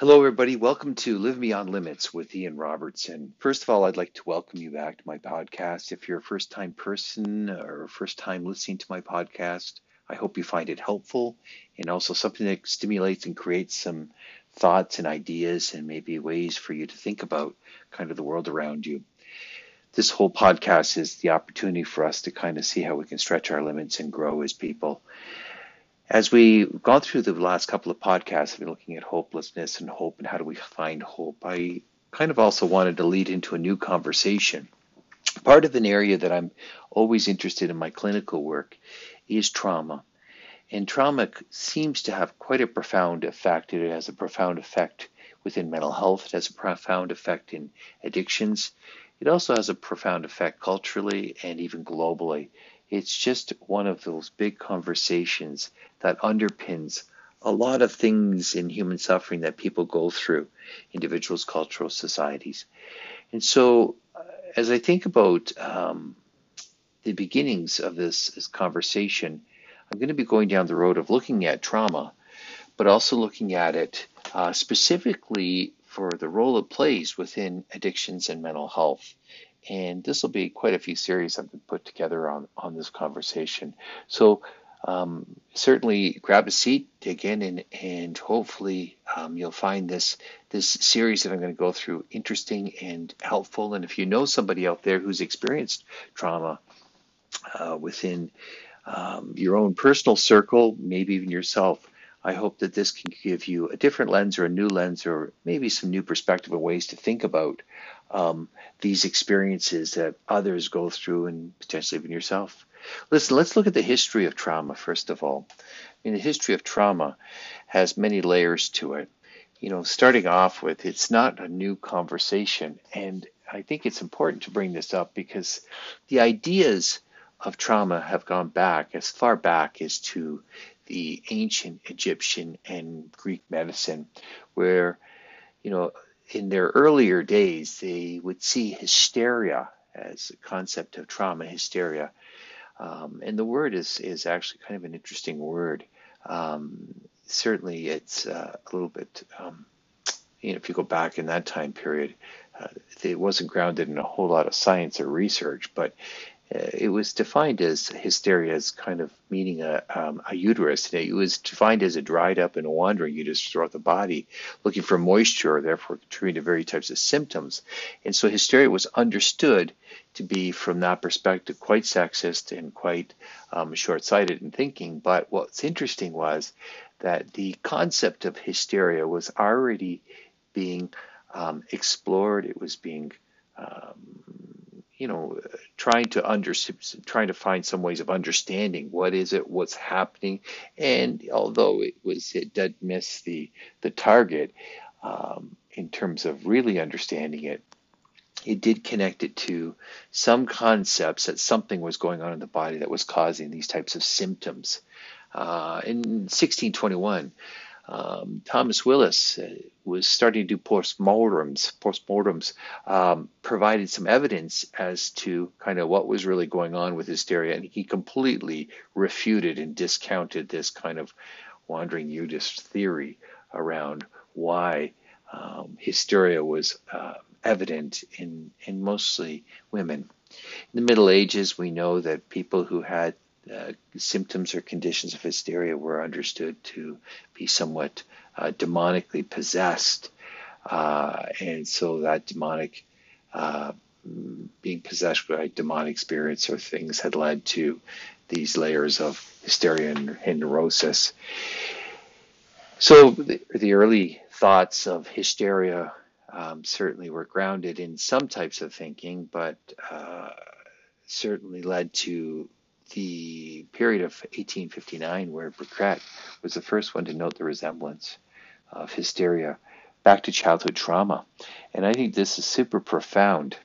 Hello, everybody. Welcome to Live Beyond Limits with Ian Robertson. First of all, I'd like to welcome you back to my podcast. If you're a first time person or first time listening to my podcast, I hope you find it helpful and also something that stimulates and creates some thoughts and ideas and maybe ways for you to think about kind of the world around you. This whole podcast is the opportunity for us to kind of see how we can stretch our limits and grow as people. As we've gone through the last couple of podcasts, we've been looking at hopelessness and hope and how do we find hope. I kind of also wanted to lead into a new conversation. Part of an area that I'm always interested in my clinical work is trauma. And trauma seems to have quite a profound effect. It has a profound effect within mental health, it has a profound effect in addictions. It also has a profound effect culturally and even globally. It's just one of those big conversations that underpins a lot of things in human suffering that people go through, individuals, cultural societies. And so, uh, as I think about um, the beginnings of this, this conversation, I'm going to be going down the road of looking at trauma, but also looking at it uh, specifically for the role it plays within addictions and mental health. And this will be quite a few series I've put together on, on this conversation. So um, certainly grab a seat, dig in, and, and hopefully um, you'll find this this series that I'm going to go through interesting and helpful. And if you know somebody out there who's experienced trauma uh, within um, your own personal circle, maybe even yourself, I hope that this can give you a different lens or a new lens or maybe some new perspective and ways to think about um, these experiences that others go through and potentially even yourself. Listen, let's look at the history of trauma first of all. I mean, the history of trauma has many layers to it. You know, starting off with, it's not a new conversation. And I think it's important to bring this up because the ideas of trauma have gone back as far back as to the ancient Egyptian and Greek medicine, where, you know, in their earlier days, they would see hysteria as a concept of trauma, hysteria. Um, and the word is, is actually kind of an interesting word. Um, certainly, it's uh, a little bit, um, you know, if you go back in that time period, uh, it wasn't grounded in a whole lot of science or research, but it was defined as hysteria as kind of meaning a, um, a uterus. It was defined as a dried up and wandering uterus throughout the body, looking for moisture, therefore contributing to various types of symptoms. And so hysteria was understood to be, from that perspective, quite sexist and quite um, short sighted in thinking. But what's interesting was that the concept of hysteria was already being um, explored, it was being um, you know, trying to under, trying to find some ways of understanding what is it, what's happening, and although it was it did miss the the target um, in terms of really understanding it, it did connect it to some concepts that something was going on in the body that was causing these types of symptoms. Uh, in 1621 um, Thomas Willis uh, was starting to do postmortems. Postmortems um, provided some evidence as to kind of what was really going on with hysteria, and he completely refuted and discounted this kind of wandering uterus theory around why um, hysteria was uh, evident in in mostly women. In the Middle Ages, we know that people who had uh, symptoms or conditions of hysteria were understood to be somewhat uh, demonically possessed. Uh, and so that demonic, uh, being possessed by demonic spirits or things had led to these layers of hysteria and, and neurosis. So the, the, early thoughts of hysteria um, certainly were grounded in some types of thinking, but uh, certainly led to the period of 1859 where Burkert was the first one to note the resemblance of hysteria back to childhood trauma. And I think this is super profound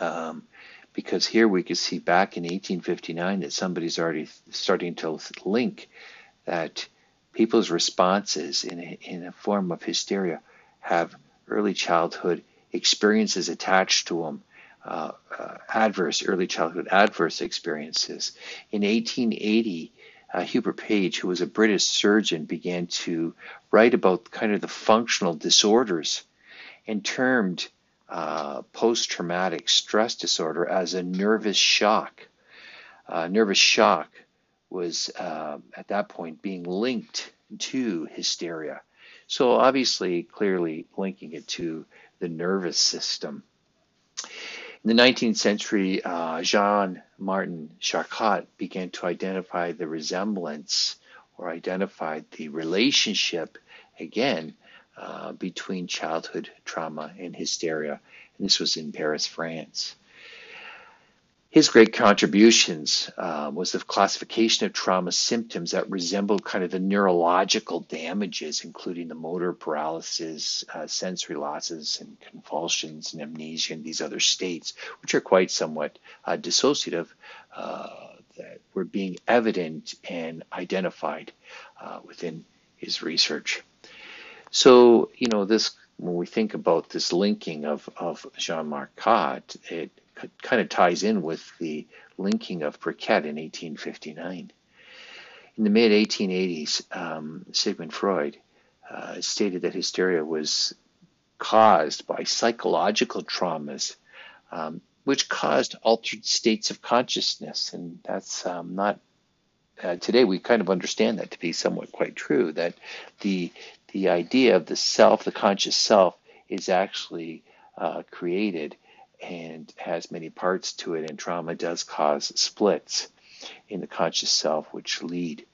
um, because here we could see back in 1859 that somebody's already starting to link that people's responses in a, in a form of hysteria have early childhood experiences attached to them uh, uh, adverse early childhood adverse experiences. In 1880, uh, Herbert Page, who was a British surgeon, began to write about kind of the functional disorders and termed uh, post traumatic stress disorder as a nervous shock. Uh, nervous shock was uh, at that point being linked to hysteria. So, obviously, clearly linking it to the nervous system. In the 19th century, uh, Jean Martin Charcot began to identify the resemblance or identified the relationship again uh, between childhood trauma and hysteria. And this was in Paris, France. His great contributions uh, was the classification of trauma symptoms that resembled kind of the neurological damages, including the motor paralysis, uh, sensory losses, and convulsions, and amnesia, and these other states, which are quite somewhat uh, dissociative, uh, that were being evident and identified uh, within his research. So, you know, this when we think about this linking of, of Jean Marcot, it kind of ties in with the linking of Burkitt in 1859. In the mid 1880s, um, Sigmund Freud uh, stated that hysteria was caused by psychological traumas, um, which caused altered states of consciousness. And that's um, not uh, today we kind of understand that to be somewhat quite true. That the the idea of the self, the conscious self, is actually uh, created and has many parts to it, and trauma does cause splits in the conscious self, which lead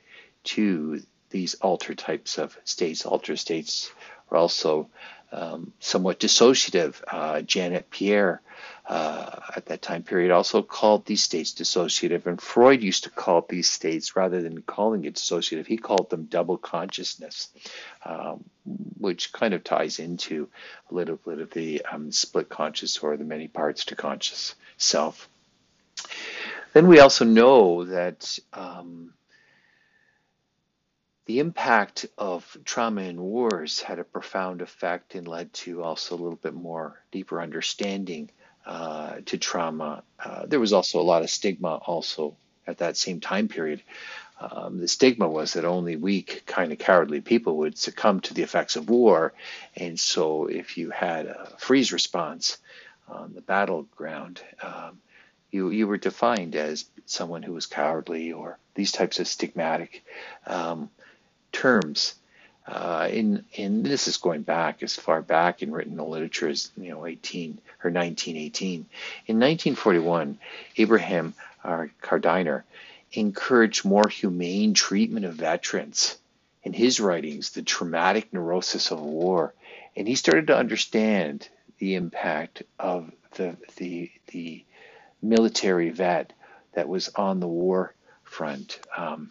to these alter types of states. Alter states are also um, somewhat dissociative. Uh, Janet Pierre, uh, at that time period, also called these states dissociative, and Freud used to call these states, rather than calling it dissociative, he called them double consciousness, um, which kind of ties into a little bit of the um, split conscious or the many parts to conscious self. Then we also know that um, the impact of trauma and wars had a profound effect and led to also a little bit more deeper understanding uh, to trauma. Uh, there was also a lot of stigma also at that same time period. Um, the stigma was that only weak, kind of cowardly people would succumb to the effects of war. And so if you had a freeze response on the battleground, um, you, you were defined as someone who was cowardly or these types of stigmatic um, terms. Uh, in in this is going back as far back in written literature as you know 18 or 1918. In 1941, Abraham Kardiner encouraged more humane treatment of veterans. In his writings, the traumatic neurosis of war, and he started to understand the impact of the the the military vet that was on the war front. Um,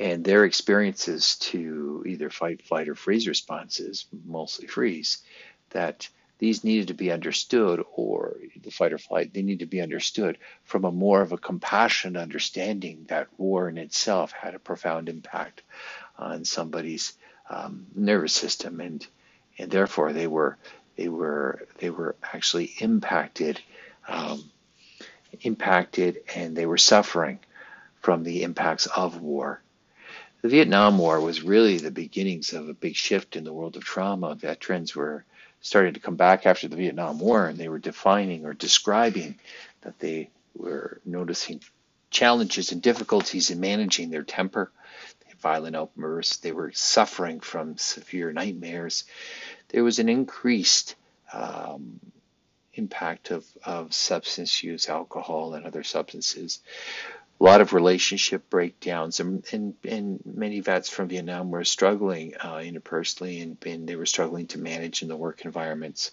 and their experiences to either fight, flight, or freeze responses, mostly freeze, that these needed to be understood, or the fight or flight, they need to be understood from a more of a compassionate understanding that war in itself had a profound impact on somebody's um, nervous system, and and therefore they were they were they were actually impacted um, impacted and they were suffering from the impacts of war. The Vietnam War was really the beginnings of a big shift in the world of trauma. Veterans were starting to come back after the Vietnam War and they were defining or describing that they were noticing challenges and difficulties in managing their temper, violent outbursts. They were suffering from severe nightmares. There was an increased um, impact of, of substance use, alcohol, and other substances a lot of relationship breakdowns, and, and, and many vets from Vietnam were struggling uh, interpersonally, and, and they were struggling to manage in the work environments.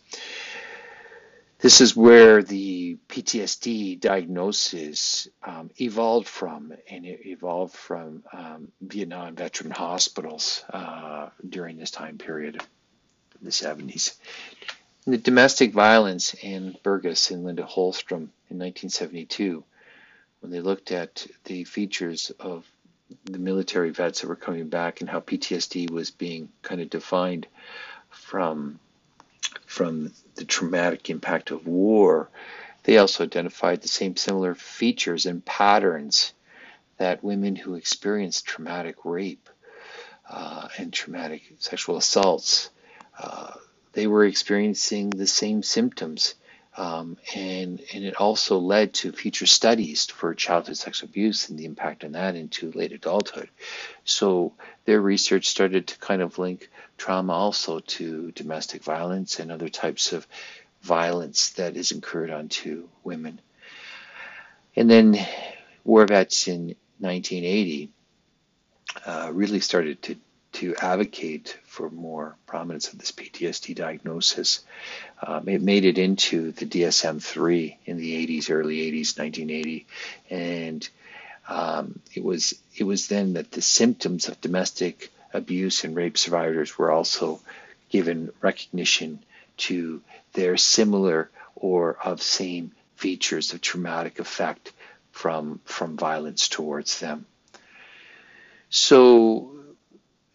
This is where the PTSD diagnosis um, evolved from, and it evolved from um, Vietnam veteran hospitals uh, during this time period, in the 70s. the domestic violence, Ann Burgess and Lynda Holmstrom in 1972 when they looked at the features of the military vets that were coming back and how PTSD was being kind of defined from from the traumatic impact of war, they also identified the same similar features and patterns that women who experienced traumatic rape uh, and traumatic sexual assaults, uh, they were experiencing the same symptoms. Um, and, and it also led to future studies for childhood sexual abuse and the impact on that into late adulthood. So their research started to kind of link trauma also to domestic violence and other types of violence that is incurred onto women. And then War Vets in 1980 uh, really started to, to advocate for more prominence of this PTSD diagnosis. Um, it made it into the DSM 3 in the 80s, early 80s, 1980. And um, it was it was then that the symptoms of domestic abuse and rape survivors were also given recognition to their similar or of same features of traumatic effect from from violence towards them. So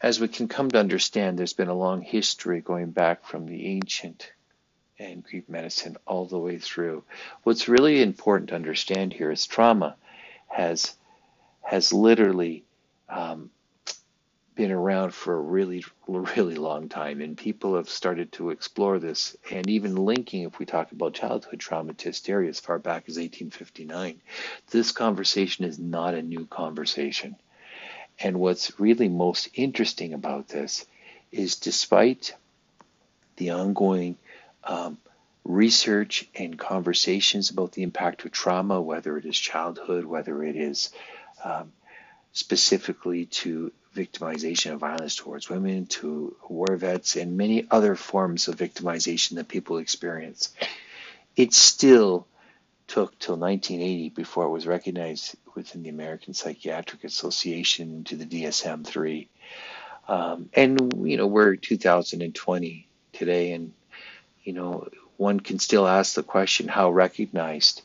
as we can come to understand, there's been a long history going back from the ancient and Greek medicine all the way through. What's really important to understand here is trauma has has literally um, been around for a really, really long time, and people have started to explore this, and even linking, if we talk about childhood trauma to hysteria as far back as 1859. This conversation is not a new conversation. And what's really most interesting about this is despite the ongoing um, research and conversations about the impact of trauma, whether it is childhood, whether it is um, specifically to victimization of violence towards women, to war vets, and many other forms of victimization that people experience. It still took till 1980 before it was recognized within the American Psychiatric Association to the DSM-3. Um, and you know we're 2020 today, and you know one can still ask the question: How recognized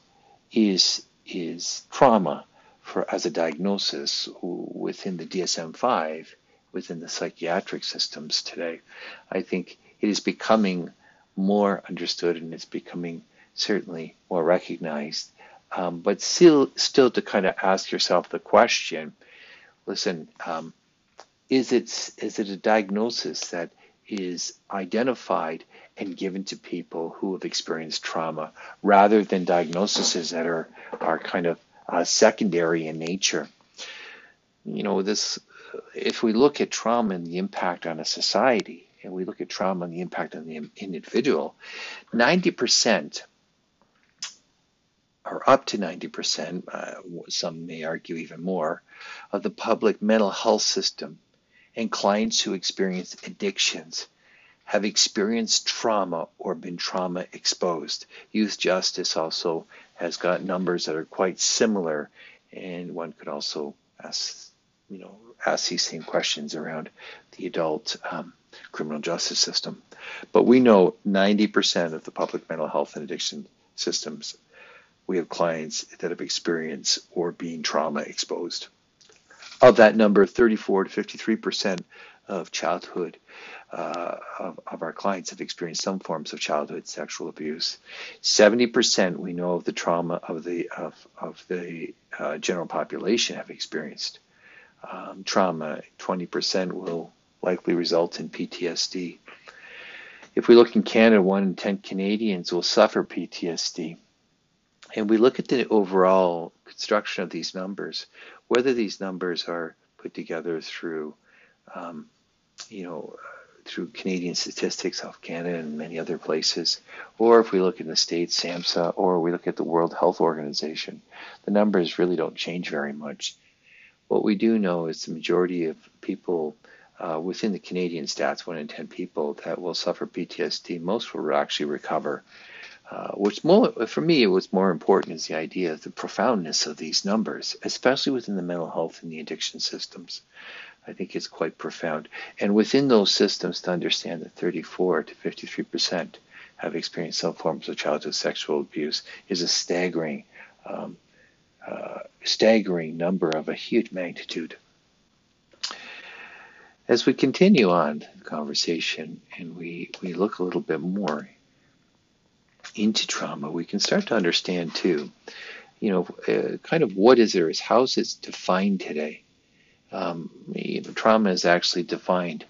is is trauma for as a diagnosis within the DSM-5, within the psychiatric systems today. I think it is becoming more understood and it's becoming certainly more recognized. Um, but still, still to kind of ask yourself the question: Listen, um, is it is it a diagnosis that is identified and given to people who have experienced trauma, rather than diagnoses that are are kind of uh, secondary in nature. You know, this, if we look at trauma and the impact on a society, and we look at trauma and the impact on the individual, 90% or up to 90%, uh, some may argue even more, of the public mental health system and clients who experience addictions have experienced trauma or been trauma exposed. Youth Justice also has got numbers that are quite similar, and one could also ask, you know, ask these same questions around the adult um, criminal justice system. But we know 90% of the public mental health and addiction systems, we have clients that have experienced or being trauma exposed. Of that number, 34 to 53% of childhood uh, of, of, our clients have experienced some forms of childhood sexual abuse. 70% we know of the trauma of the of, of the uh, general population have experienced um, trauma. 20% will likely result in PTSD. If we look in Canada, one in 10 Canadians will suffer PTSD. And we look at the overall construction of these numbers, whether these numbers are put together through um, you know, through Canadian statistics, Health Canada, and many other places, or if we look in the States, SAMHSA, or we look at the World Health Organization, the numbers really don't change very much. What we do know is the majority of people uh, within the Canadian stats, one in 10 people that will suffer PTSD, most will actually recover. Uh, what's more, for me, what's more important is the idea of the profoundness of these numbers, especially within the mental health and the addiction systems. I think it's quite profound. And within those systems, to understand that 34 to 53 percent have experienced some forms of childhood sexual abuse is a staggering, um, uh, staggering number of a huge magnitude. As we continue on the conversation and we, we look a little bit more into trauma, we can start to understand too you know, uh, kind of what is there is how is it defined today? Um, you know, trauma is actually defined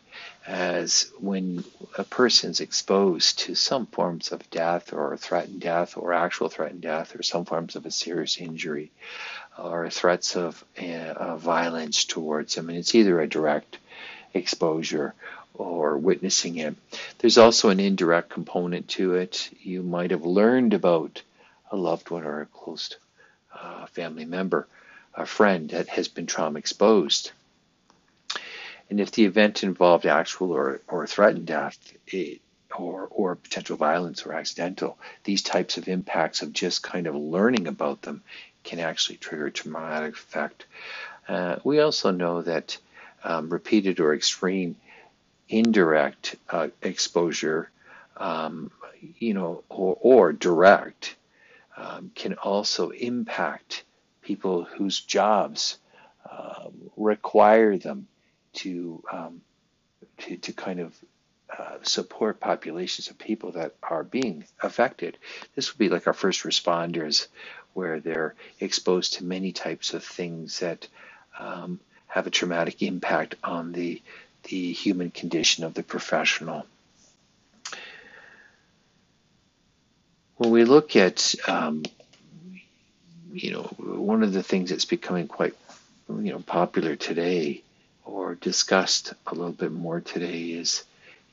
as when a person is exposed to some forms of death or threatened death or actual threatened death or some forms of a serious injury or threats of uh, violence towards them. And it's either a direct exposure or witnessing it. There's also an indirect component to it. You might have learned about a loved one or a close uh, family member, a friend that has been trauma exposed. And if the event involved actual or, or threatened death, it, or, or potential violence or accidental, these types of impacts of just kind of learning about them can actually trigger a traumatic effect. Uh, we also know that um, repeated or extreme indirect uh, exposure, um, you know, or, or direct, um, can also impact people whose jobs uh, require them to, um, to, to kind of uh, support populations of people that are being affected. This would be like our first responders, where they're exposed to many types of things that um, have a traumatic impact on the the human condition of the professional. When we look at, um, you know, one of the things that's becoming quite, you know, popular today or discussed a little bit more today is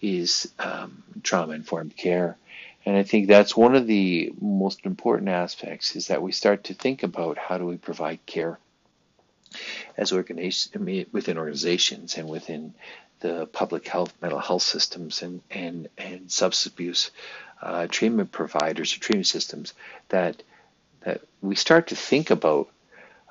is um, trauma informed care. And I think that's one of the most important aspects is that we start to think about how do we provide care as organization within organizations and within the public health, mental health systems, and and and substance abuse uh, treatment providers or treatment systems that that we start to think about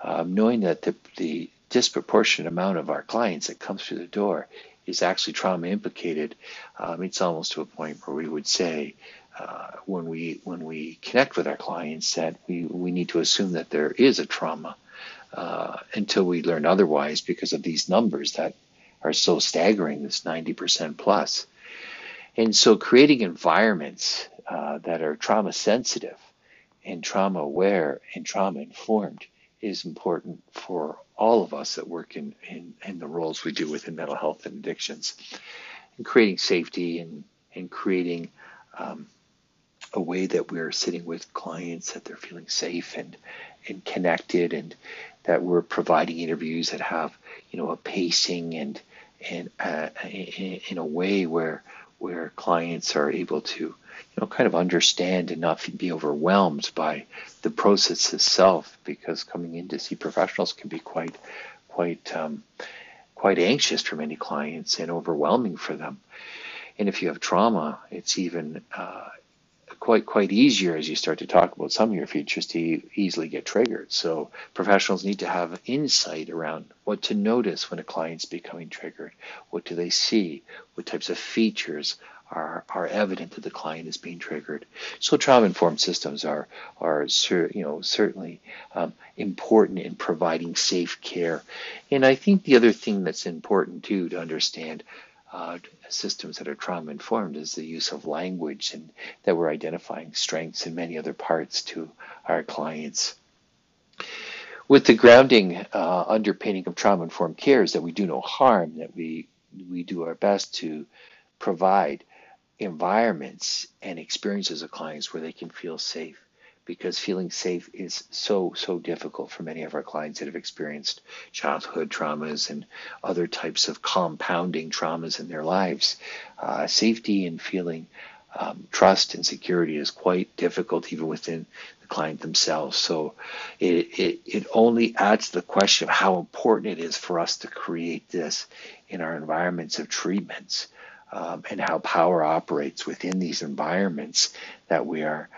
um, knowing that the, the disproportionate amount of our clients that comes through the door is actually trauma implicated. Um, it's almost to a point where we would say uh, when we when we connect with our clients that we, we need to assume that there is a trauma uh, until we learn otherwise because of these numbers that are so staggering, this 90% plus. And so creating environments uh, that are trauma sensitive and trauma aware and trauma informed is important for all of us that work in, in, in the roles we do within mental health and addictions. And creating safety and, and creating um, a way that we're sitting with clients that they're feeling safe and, and connected and that we're providing interviews that have you know a pacing and and uh, in, in a way where where clients are able to you know kind of understand and not be overwhelmed by the process itself because coming in to see professionals can be quite quite um, quite anxious for many clients and overwhelming for them. And if you have trauma it's even uh, quite quite easier as you start to talk about some of your features to easily get triggered. So professionals need to have insight around what to notice when a client's becoming triggered. What do they see? What types of features are, are evident that the client is being triggered. So trauma-informed systems are are you know certainly um, important in providing safe care. And I think the other thing that's important too to understand uh, systems that are trauma informed is the use of language and that we're identifying strengths in many other parts to our clients. With the grounding uh, underpinning of trauma informed care is that we do no harm, that we we do our best to provide environments and experiences of clients where they can feel safe because feeling safe is so, so difficult for many of our clients that have experienced childhood traumas and other types of compounding traumas in their lives. Uh, safety and feeling um, trust and security is quite difficult even within the client themselves. So it, it, it only adds to the question of how important it is for us to create this in our environments of treatments. Um, and how power operates within these environments that we are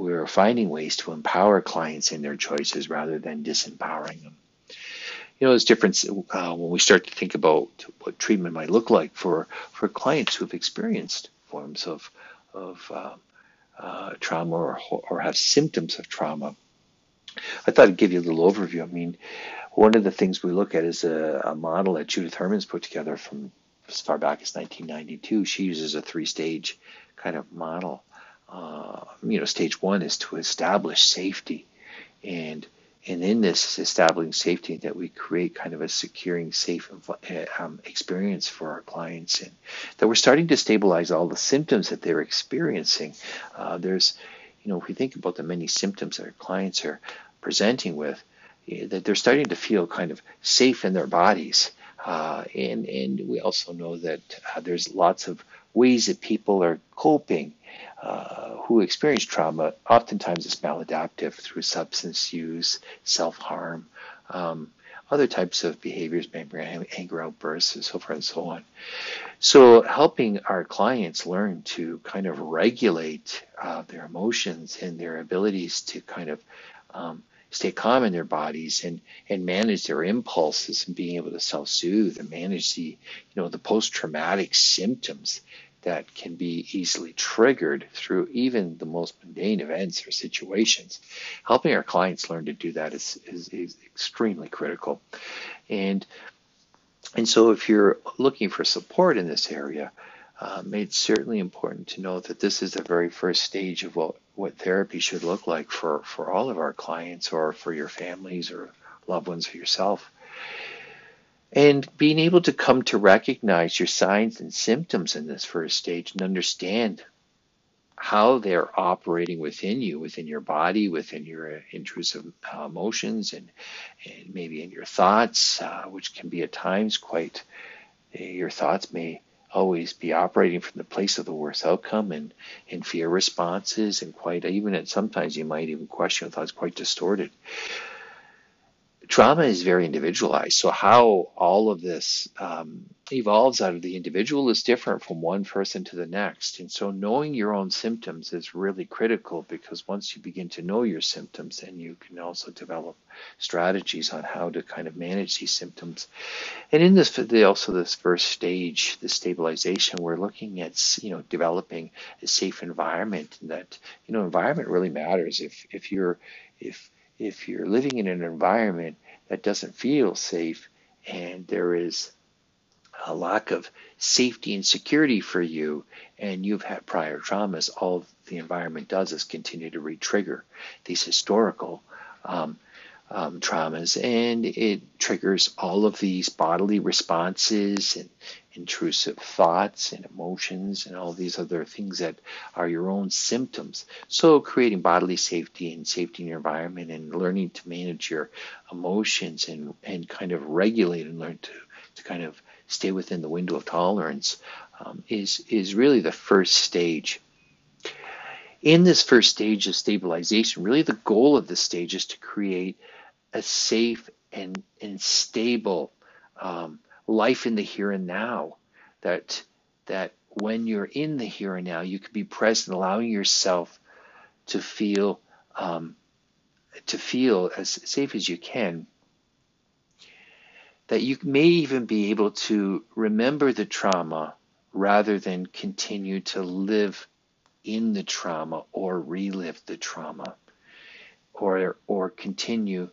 we're finding ways to empower clients in their choices rather than disempowering them. You know, there's difference uh, when we start to think about what treatment might look like for, for clients who have experienced forms of, of uh, uh, trauma or, or have symptoms of trauma. I thought I'd give you a little overview. I mean, one of the things we look at is a, a model that Judith Herman's put together from as far back as 1992. She uses a three stage kind of model uh, you know, stage one is to establish safety. And and in this establishing safety that we create kind of a securing safe um, experience for our clients and that we're starting to stabilize all the symptoms that they're experiencing. Uh, there's you know if we think about the many symptoms that our clients are presenting with eh, that they're starting to feel kind of safe in their bodies. Uh, and and we also know that uh, there's lots of ways that people are coping uh, who experience trauma. Oftentimes, it's maladaptive through substance use, self harm, um, other types of behaviors, maybe anger outbursts, and so forth and so on. So, helping our clients learn to kind of regulate uh, their emotions and their abilities to kind of um, stay calm in their bodies and and manage their impulses and being able to self-soothe and manage the you know the post-traumatic symptoms that can be easily triggered through even the most mundane events or situations. Helping our clients learn to do that is, is, is extremely critical. And and so if you're looking for support in this area, um, it's certainly important to know that this is the very first stage of what, what therapy should look like for, for all of our clients or for your families or loved ones or yourself. And being able to come to recognize your signs and symptoms in this first stage and understand how they're operating within you, within your body, within your intrusive uh, emotions, and, and maybe in your thoughts, uh, which can be at times quite, uh, your thoughts may always be operating from the place of the worst outcome and, and fear responses, and quite even at sometimes you might even question your thoughts quite distorted trauma is very individualized. So how all of this um, evolves out of the individual is different from one person to the next. And so knowing your own symptoms is really critical because once you begin to know your symptoms, then you can also develop strategies on how to kind of manage these symptoms. And in this, also this first stage, the stabilization, we're looking at you know developing a safe environment. And that you know environment really matters. If if you're if if you're living in an environment that doesn't feel safe and there is a lack of safety and security for you and you've had prior traumas, all the environment does is continue to re-trigger these historical um, um, traumas, and it triggers all of these bodily responses and intrusive thoughts and emotions and all these other things that are your own symptoms. So, creating bodily safety and safety in your environment and learning to manage your emotions and, and kind of regulate and learn to, to kind of stay within the window of tolerance um, is, is really the first stage in this first stage of stabilization, really the goal of this stage is to create a safe and, and stable um, life in the here and now. That that when you're in the here and now, you can be present, allowing yourself to feel um, to feel as safe as you can. That you may even be able to remember the trauma rather than continue to live in the trauma or relive the trauma or or continue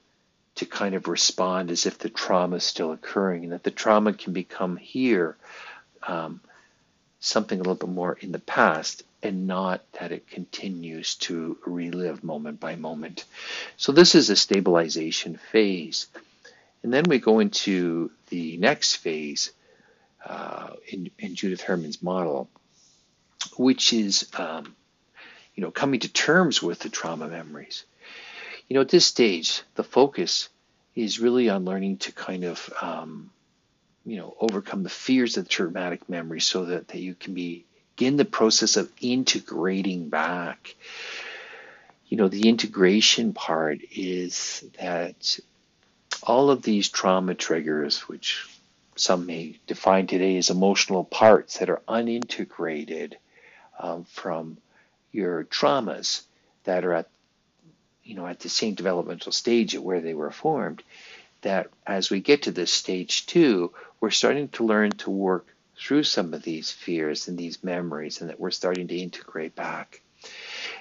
to kind of respond as if the trauma is still occurring and that the trauma can become here um, something a little bit more in the past and not that it continues to relive moment by moment. So this is a stabilization phase. And then we go into the next phase uh, in, in, Judith Herman's model, which is, um, you know, coming to terms with the trauma memories. You know, at this stage, the focus is really on learning to kind of, um, you know, overcome the fears of traumatic memory so that, that you can be, begin the process of integrating back. You know, the integration part is that all of these trauma triggers, which some may define today as emotional parts that are unintegrated um, from your traumas that are at you know, at the same developmental stage at where they were formed, that as we get to this stage two, we're starting to learn to work through some of these fears and these memories, and that we're starting to integrate back.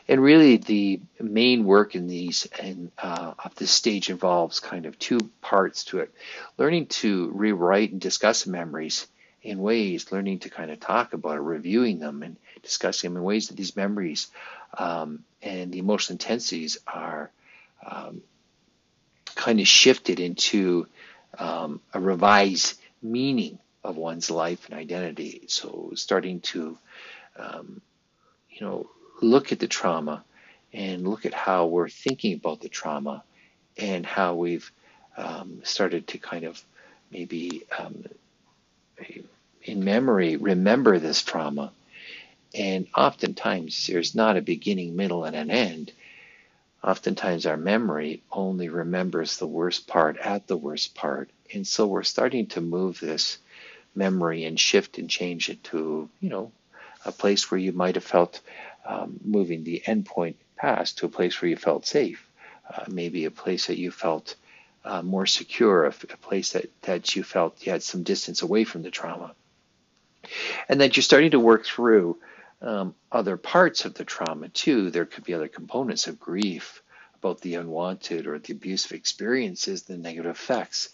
And really, the main work in these and uh, of this stage involves kind of two parts to it: learning to rewrite and discuss memories in ways, learning to kind of talk about it, reviewing them, and discussing them in ways that these memories um, and the emotional intensities are um, kind of shifted into um, a revised meaning of one's life and identity. So starting to, um, you know, look at the trauma and look at how we're thinking about the trauma and how we've um, started to kind of maybe um, in memory remember this trauma. And oftentimes there's not a beginning, middle, and an end. Oftentimes our memory only remembers the worst part at the worst part. And so we're starting to move this memory and shift and change it to, you know, a place where you might have felt um, moving the endpoint past to a place where you felt safe, uh, maybe a place that you felt uh, more secure, a, a, place that, that you felt you had some distance away from the trauma. And that you're starting to work through um, other parts of the trauma too. There could be other components of grief about the unwanted or the abusive experiences, the negative effects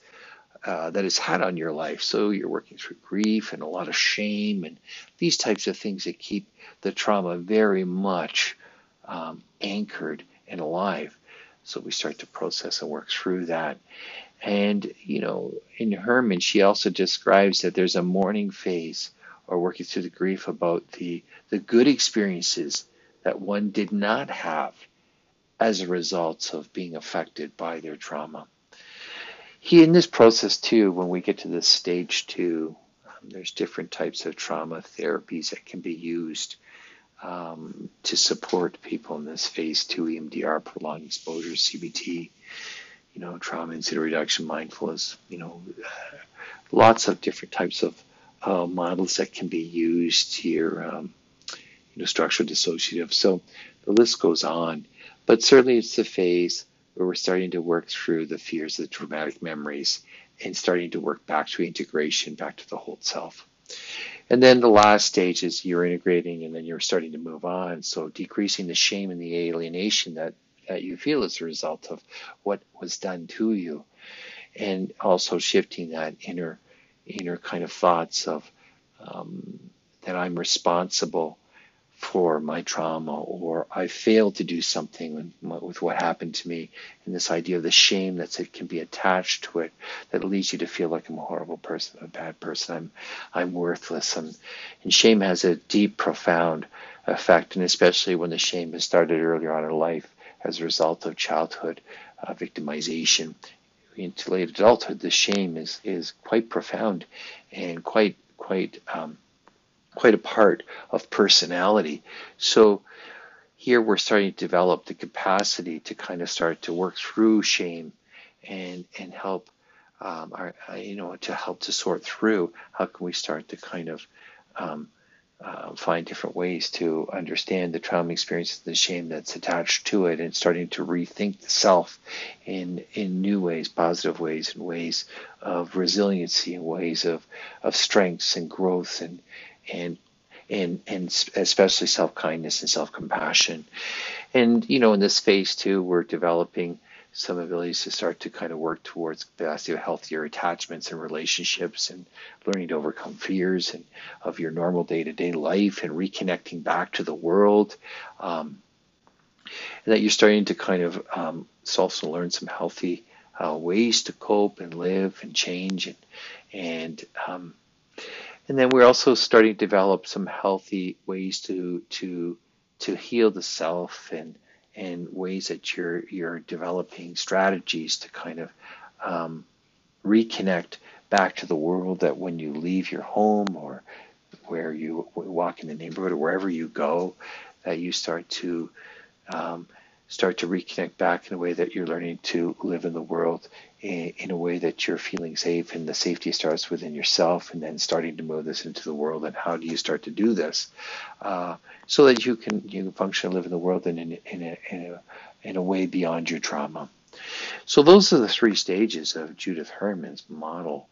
uh, that it's had on your life. So you're working through grief and a lot of shame and these types of things that keep the trauma very much um, anchored and alive. So we start to process and work through that. And, you know, in Herman, she also describes that there's a mourning phase or working through the grief about the, the good experiences that one did not have as a result of being affected by their trauma. He, in this process too, when we get to this stage two, um, there's different types of trauma therapies that can be used um, to support people in this phase two EMDR, prolonged exposure, CBT, you know, trauma incident reduction, mindfulness, you know, lots of different types of uh, models that can be used here, um, you know, structural dissociative. So the list goes on, but certainly it's the phase where we're starting to work through the fears, the traumatic memories, and starting to work back to integration, back to the whole self. And then the last stage is you're integrating and then you're starting to move on. So decreasing the shame and the alienation that, that you feel as a result of what was done to you. And also shifting that inner inner kind of thoughts of um, that I'm responsible for my trauma or I failed to do something with what happened to me and this idea of the shame that can be attached to it that leads you to feel like I'm a horrible person, a bad person, I'm I'm worthless and, and shame has a deep, profound effect and especially when the shame has started earlier on in life as a result of childhood uh, victimization into late adulthood the shame is is quite profound and quite quite um, quite a part of personality. So here we're starting to develop the capacity to kind of start to work through shame and and help um, our, uh, you know to help to sort through how can we start to kind of um, uh, find different ways to understand the trauma experiences, the shame that's attached to it, and starting to rethink the self in in new ways, positive ways, and ways of resiliency, and ways of of strengths and growth and and and and especially self kindness and self compassion. And you know, in this phase too, we're developing some abilities to start to kind of work towards capacity of healthier attachments and relationships and learning to overcome fears and of your normal day-to-day life and reconnecting back to the world um, and that you're starting to kind of um, also learn some healthy uh, ways to cope and live and change and and um, and then we're also starting to develop some healthy ways to to to heal the self and and ways that you're you're developing strategies to kind of um, reconnect back to the world that when you leave your home or where you walk in the neighborhood or wherever you go that you start to um, start to reconnect back in a way that you're learning to live in the world in, in, a way that you're feeling safe and the safety starts within yourself and then starting to move this into the world. And how do you start to do this? Uh, so that you can you can function and live in the world in, in, in, a, in, a, in a way beyond your trauma. So those are the three stages of Judith Herman's model.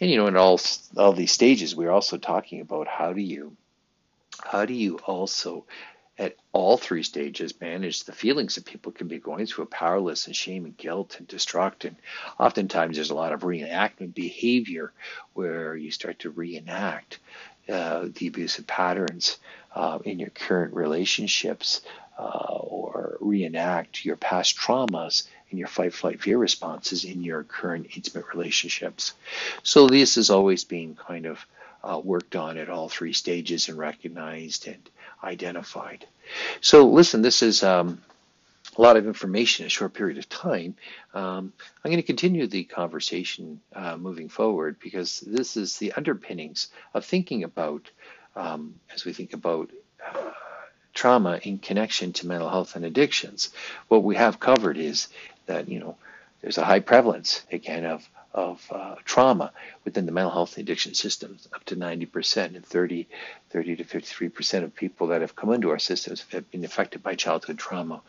And you know in all all these stages we're also talking about how do you how do you also at all three stages manage the feelings that people can be going through powerless and shame and guilt and destruct and oftentimes there's a lot of reenactment behavior where you start to reenact uh, the abusive patterns uh, in your current relationships uh, or reenact your past traumas and your fight, flight, fear responses in your current intimate relationships. So this is always being kind of uh, worked on at all three stages and recognized and identified. So listen, this is um, a lot of information in a short period of time. Um, I'm going to continue the conversation uh, moving forward because this is the underpinnings of thinking about, um, as we think about uh, trauma in connection to mental health and addictions. What we have covered is that, you know, there's a high prevalence, again, of of uh, trauma within the mental health addiction systems, up to 90% and 30, 30 to 53% of people that have come into our systems have been affected by childhood trauma.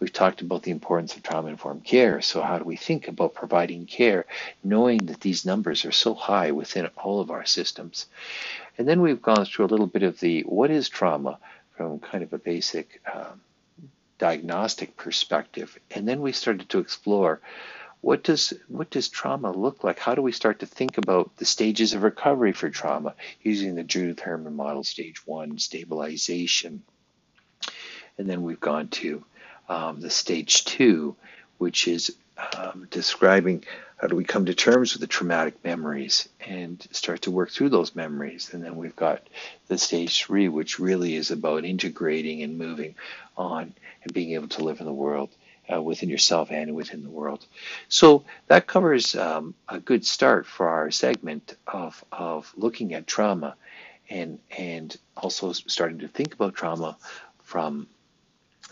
We've talked about the importance of trauma informed care. So, how do we think about providing care, knowing that these numbers are so high within all of our systems? And then we've gone through a little bit of the what is trauma from kind of a basic um, diagnostic perspective. And then we started to explore what does what does trauma look like? How do we start to think about the stages of recovery for trauma using the Judith Herman model, stage one, stabilization, and then we've gone to um, the stage two, which is um, describing how do we come to terms with the traumatic memories and start to work through those memories. And then we've got the stage three, which really is about integrating and moving on and being able to live in the world uh, within yourself and within the world. So that covers um, a good start for our segment of, of looking at trauma and, and also starting to think about trauma from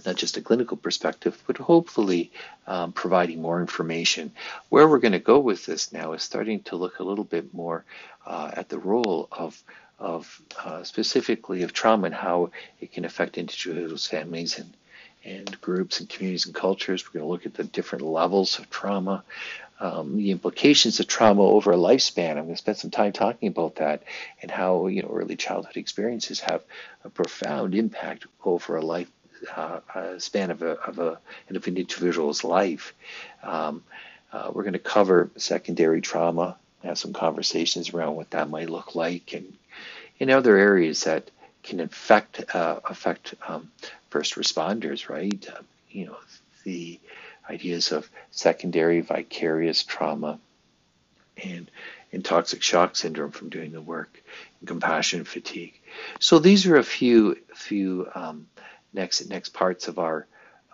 not just a clinical perspective, but hopefully um, providing more information. Where we're going to go with this now is starting to look a little bit more uh, at the role of of uh, specifically of trauma and how it can affect individuals, families, and and groups and communities and cultures. We're going to look at the different levels of trauma, um, the implications of trauma over a lifespan. I'm going to spend some time talking about that and how you know early childhood experiences have a profound impact over a life uh, a span of a, of a of an individual's life. Um, uh, we're going to cover secondary trauma, have some conversations around what that might look like, and in other areas that can affect uh, affect um, first responders, right? Uh, you know, the ideas of secondary vicarious trauma and, and toxic shock syndrome from doing the work, and compassion fatigue. So these are a few few um, next next parts of our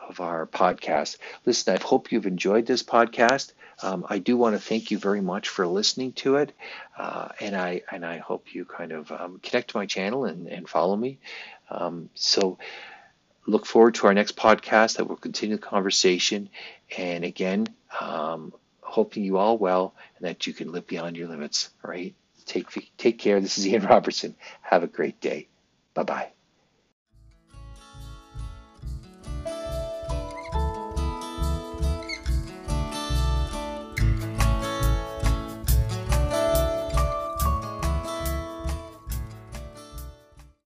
of our podcast. Listen, I hope you've enjoyed this podcast. Um, I do want to thank you very much for listening to it, uh, and I and I hope you kind of um, connect to my channel and, and follow me. Um, so look forward to our next podcast that will continue the conversation. And again, um, hoping you all well and that you can live beyond your limits. All right. Take take care. This is Ian Robertson. Have a great day. Bye bye.